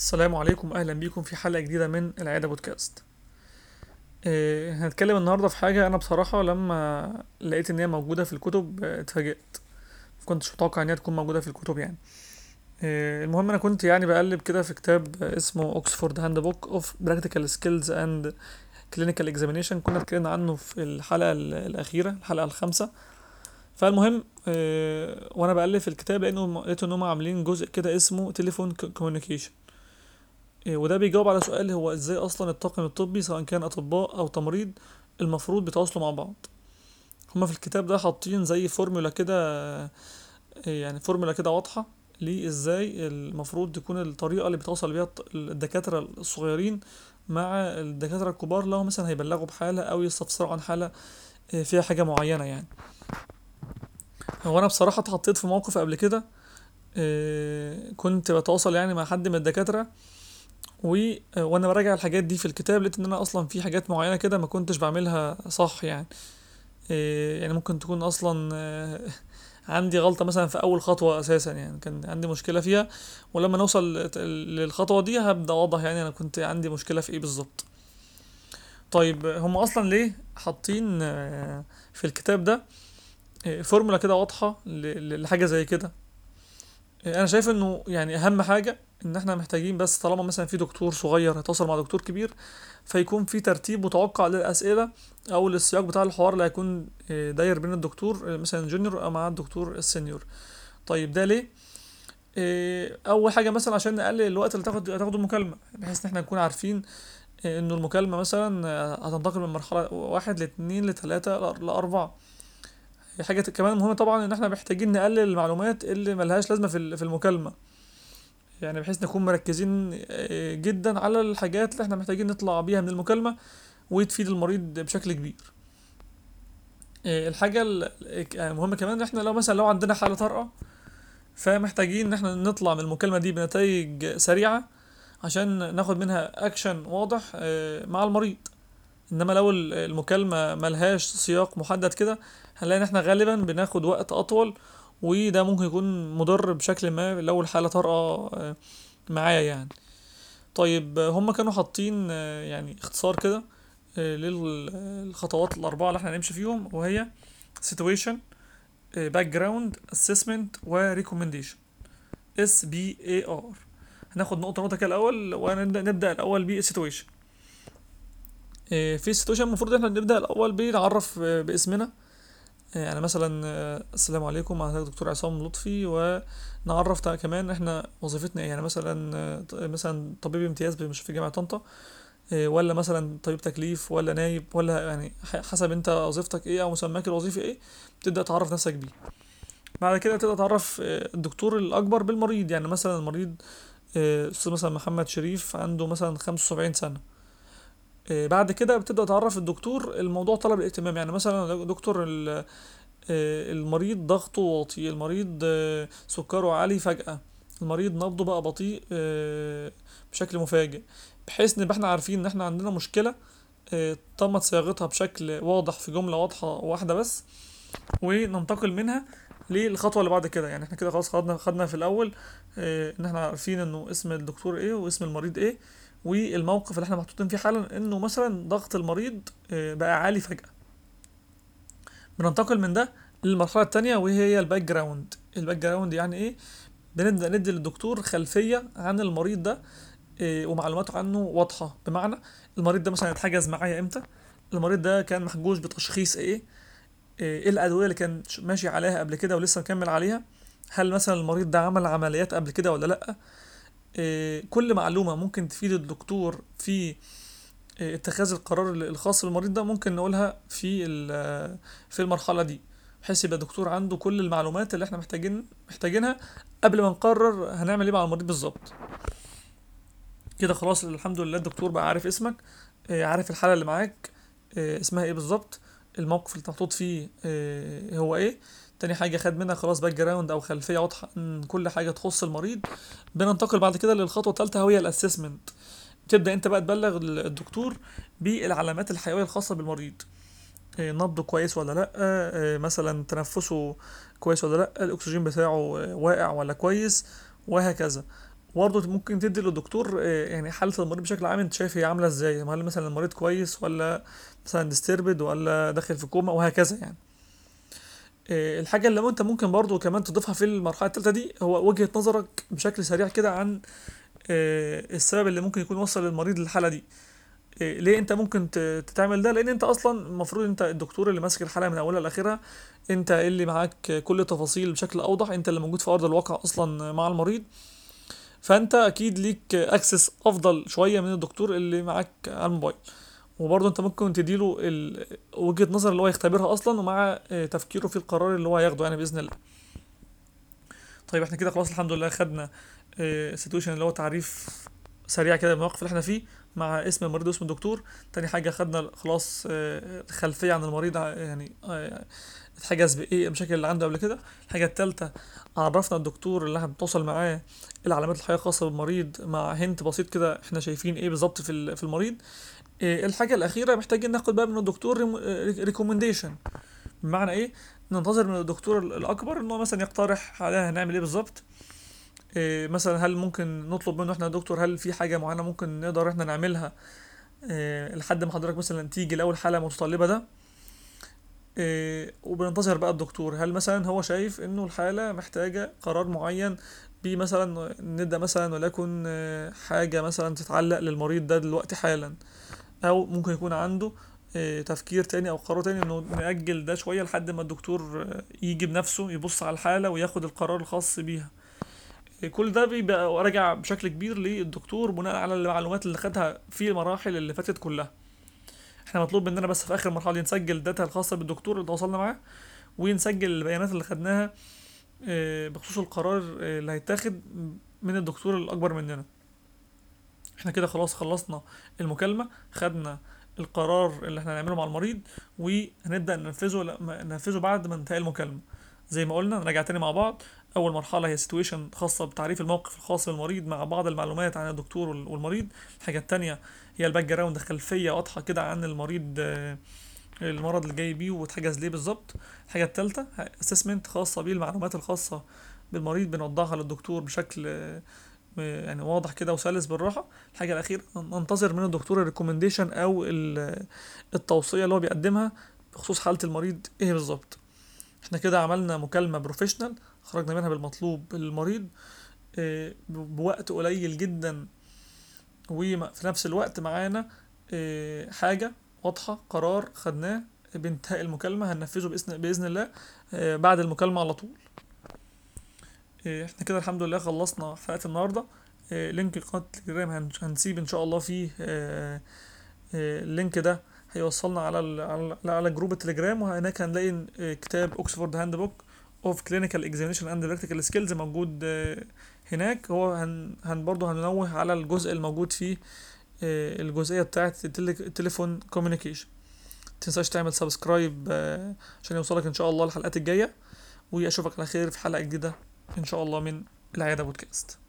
السلام عليكم أهلا بيكم في حلقة جديدة من العياده بودكاست. آه، هنتكلم النهارده في حاجة أنا بصراحة لما لقيت إن هي موجودة في الكتب آه، اتفاجئت. مكنتش متوقع إن هي تكون موجودة في الكتب يعني. آه، المهم أنا كنت يعني بقلب كده في كتاب اسمه Oxford Handbook of Practical Skills and Clinical Examination كنا اتكلمنا عنه في الحلقة ال- الأخيرة الحلقة الخامسة. فالمهم آه، وأنا بقلب في الكتاب لأنه لقيت إن هم عاملين جزء كده اسمه telephone communication وده بيجاوب على سؤال هو إزاي أصلا الطاقم الطبي سواء كان أطباء أو تمريض المفروض بيتواصلوا مع بعض؟ هما في الكتاب ده حاطين زي فورمولا كده إيه، يعني فورمولا كده واضحة ليه إزاي المفروض تكون الطريقة اللي بيتواصل بيها الدكاترة الصغيرين مع الدكاترة الكبار لو مثلا هيبلغوا بحالة أو يستفسروا عن حالة إيه، فيها حاجة معينة يعني. هو أنا بصراحة اتحطيت في موقف قبل كده إيه، كنت بتواصل يعني مع حد من الدكاترة و وأنا براجع الحاجات دي في الكتاب لقيت إن أنا أصلا في حاجات معينة كده ما كنتش بعملها صح يعني. إيه يعني ممكن تكون أصلا آه، عندي غلطة مثلا في أول خطوة أساسا يعني كان عندي مشكلة فيها ولما نوصل للخطوة دي هبدأ أوضح يعني أنا كنت عندي مشكلة في إيه بالظبط. طيب هم أصلا ليه حاطين آه، في الكتاب ده آه، فورمولا كده واضحة لحاجة زي كده؟ أنا شايف إنه يعني أهم حاجة إن إحنا محتاجين بس طالما مثلا في دكتور صغير هيتواصل مع دكتور كبير فيكون في ترتيب متوقع للأسئلة أو للسياق بتاع الحوار اللي هيكون آه، داير بين الدكتور آه، مثلا ال junior أو مع الدكتور ال senior طيب ده ليه؟ آه، أول حاجة مثلا عشان نقلل الوقت اللي تاخد تاخده المكالمه بحيث إن إحنا نكون عارفين إنه المكالمة مثلا هتنتقل من مرحلة واحد لاتنين لتلاتة لأربعة. حاجة كمان مهمة طبعا إن إحنا محتاجين نقلل المعلومات اللي ملهاش لازمة في ال- في المكالمة. يعني بحيث نكون مركزين آه، جدا على الحاجات اللي إحنا محتاجين نطلع بيها من المكالمة وتفيد المريض بشكل كبير. آه، الحاجة ال- المهمة كمان إن إحنا لو مثلا لو عندنا حالة طارئة فمحتاجين إن إحنا نطلع من المكالمة دي بنتائج سريعة عشان ناخد منها اكشن واضح آه، مع المريض. إنما لو ال- المكالمة ملهاش سياق محدد كده هنلاقي إن إحنا غالبا بناخد وقت أطول وده ممكن يكون مضر بشكل ما لو الحالة طارئة آه، معايا يعني. طيب هم كانوا حاطين آه، يعني اختصار كده آه، للخطوات الأربعة اللي إحنا هنمشي فيهم وهي situation background assessment و recommendation. SBAR هناخد نقطة نقطة كده الأول ونبدأ نبدأ الأول ب situation. آه، في situation المفروض إحنا نبدأ الأول بنعرف آه، باسمنا. يعني مثلا آه، السلام عليكم أنا دكتور عصام لطفي ونعرف كمان إحنا وظيفتنا إيه. يعني مثلا آه، مثلا طبيب امتياز مش في جامعة طنطا آه، ولا مثلا طبيب تكليف ولا نايب ولا يعني حسب أنت وظيفتك إيه أو مسماك الوظيفي إيه تبدأ تعرف نفسك بيه. بعد كده تبدأ تعرف آه، الدكتور الأكبر بالمريض. يعني مثلا المريض آه، أستاذ مثلا محمد شريف عنده مثلا 75 سنة. آه، بعد كده بتبدأ تعرف الدكتور الموضوع طلب الاهتمام. يعني مثلا دكتور آه، المريض ضغطه واطي المريض آه، سكره عالي فجأة المريض نبضه بقى بطيء آه، بشكل مفاجئ بحيث نبقى إحنا عارفين إن إحنا عندنا مشكلة آه، تمت صياغتها بشكل واضح في جملة واضحة واحدة بس وننتقل منها للخطوة اللي بعد كده. يعني إحنا كده خلاص خدنا خدنا في الأول آه، إن إحنا عارفين إنه اسم الدكتور إيه واسم المريض إيه والموقف اللي إحنا محطوطين فيه حالا إنه مثلا ضغط المريض آه، بقى عالي فجأة. بننتقل من ده للمرحلة التانية وهي هي ال background. ال background يعني إيه؟ بنبدأ ندي للدكتور خلفية عن المريض ده إيه، ومعلومات عنه واضحة. بمعنى المريض ده مثلا اتحجز معايا إمتى؟ المريض ده كان محجوز بتشخيص إيه؟ إيه إيه الأدوية اللي كان ماشي عليها قبل كده ولسه مكمل عليها؟ هل مثلا المريض ده عمل عمليات قبل كده ولا إيه كل معلومة ممكن تفيد الدكتور في إيه، اتخاذ القرار ال- الخاص بالمريض ده ممكن نقولها في ال- في المرحلة دي. بحيث يبقى الدكتور عنده كل المعلومات اللي إحنا محتاجين محتاجينها قبل ما نقرر هنعمل إيه مع المريض بالظبط. كده خلاص الحمد لله الدكتور بقى عارف اسمك آه، عارف الحالة اللي معاك آه، اسمها إيه بالظبط الموقف اللي محطوط فيه آه، هو إيه. تاني حاجة خد منها خلاص background أو خلفية واضحة عن كل حاجة تخص المريض. بننتقل بعد كده للخطوة الثالثة وهي ال assessment تبدأ أنت بقى تبلغ الدكتور بالعلامات الحيوية الخاصة بالمريض. آه، نبضه كويس ولا لأ؟ آه، مثلا تنفسه كويس ولا لأ؟ الأكسجين بتاعه واقع ولا كويس؟ وهكذا. وبرضه ممكن تدي للدكتور آه، يعني حالة المريض بشكل عام أنت شايف هي عاملة إزاي؟ هل مثلا المريض كويس ولا مثلا disturbed ولا داخل في كوما؟ وهكذا يعني. آه، الحاجة اللي أنت ممكن برضه كمان تضيفها في المرحلة التالتة دي هو وجهة نظرك بشكل سريع كده عن آه، السبب اللي ممكن يكون وصل المريض للحالة دي. إيه، ليه أنت ممكن تعمل ده؟ لأن أنت أصلا المفروض أنت الدكتور اللي ماسك الحالة من أولها لآخرها أنت اللي معاك كل التفاصيل بشكل أوضح أنت اللي موجود في أرض الواقع أصلا مع المريض. فأنت أكيد ليك access أفضل شوية من الدكتور اللي معاك على الموبايل. وبرضه انت ممكن تديله وجهة نظر اللي هو يختبرها أصلا ومع آه، تفكيره في القرار اللي هو هياخده يعني بإذن الله. طيب إحنا كده خلاص الحمد لله خدنا situation اللي هو تعريف سريع كده المواقف اللي إحنا فيه مع اسم المريض واسم الدكتور. تاني حاجة خدنا خلاص آه، الخلفية عن المريض يعني اتحجز بإيه المشاكل اللي عنده قبل كده. الحاجة التالتة عرفنا الدكتور اللي إحنا بنتواصل معاه العلامات الحيوية الخاصة بالمريض مع هنت بسيط كده إحنا شايفين إيه بالظبط في ال- في المريض. آه، الحاجة الأخيرة محتاجين ناخد بقى من الدكتور ريكومنديشن بمعنى إيه؟ ننتظر من الدكتور ال- الأكبر إن هو مثلا يقترح عليها هنعمل إيه بالظبط. إيه مثلا هل ممكن نطلب منه إحنا يا دكتور هل في حاجة معينة ممكن نقدر إحنا نعملها؟ إيه لحد ما حضرتك مثلا تيجي لأول حالة متطلبة ده. إيه وبننتظر بقى الدكتور. هل مثلا هو شايف إنه الحالة محتاجة قرار معين؟ بمثلا نبدأ مثلا وليكن آه، حاجة مثلا تتعلق للمريض ده دلوقتي حالا. أو ممكن يكون عنده آه، تفكير تاني أو قرار تاني إنه نأجل ده شوية لحد ما الدكتور آه، يجي بنفسه يبص على الحالة وياخد القرار الخاص بيها. كل ده بيبقى راجع بشكل كبير للدكتور بناء على المعلومات اللي خدها في المراحل اللي فاتت كلها. إحنا مطلوب مننا بس في آخر مرحلة نسجل ال data الخاصة بالدكتور اللي تواصلنا معاه ونسجل البيانات اللي خدناها آه، بخصوص القرار آه، اللي هيتاخد من الدكتور الأكبر مننا. إحنا كده خلاص خلصنا المكالمة خدنا القرار اللي إحنا هنعمله مع المريض وهنبدأ ننفذه ننفذه بعد ما انتهى المكالمة. زي ما قلنا نراجع تاني مع بعض. أول مرحلة هي situation خاصة بتعريف الموقف الخاص بالمريض مع بعض المعلومات عن الدكتور وال- والمريض. الحاجة التانية هي ال background خلفية واضحة كده عن المريض المرض اللي جاي بيه واتحجز ليه بالظبط. الحاجة التالتة assessment خاصة بيه المعلومات الخاصة بالمريض بنوضحها للدكتور بشكل يعني واضح كده وسلس بالراحة. الحاجة الأخيرة ننتظر من الدكتور ال recommendation أو ال- التوصية اللي هو بيقدمها بخصوص حالة المريض إيه بالظبط. إحنا كده عملنا مكالمة professional خرجنا منها بالمطلوب للمريض آه، بوقت قليل جدا وفي نفس الوقت معانا آه، حاجة واضحة قرار خدناه بانتهاء المكالمة هننفذه بإذن الله آه، بعد المكالمة على طول. إحنا كده الحمد لله خلصنا حلقة النهاردة. آه، link قناة التليجرام هن- هنسيب إن شاء الله فيه آه، ال link ده هيوصلنا على على, على group التليجرام وهناك هنلاقي كتاب Oxford Handbook of Clinical Examination and Practical Skills موجود هناك. هو هن, هن برضه هننوه على الجزء الموجود فيه الجزئية بتاعة التلي- التليفون communication متنساش تعمل subscribe آه، عشان يوصلك إن شاء الله الحلقات الجاية. وأشوفك على خير في حلقة جديدة. إن شاء الله من العيادة بودكاست.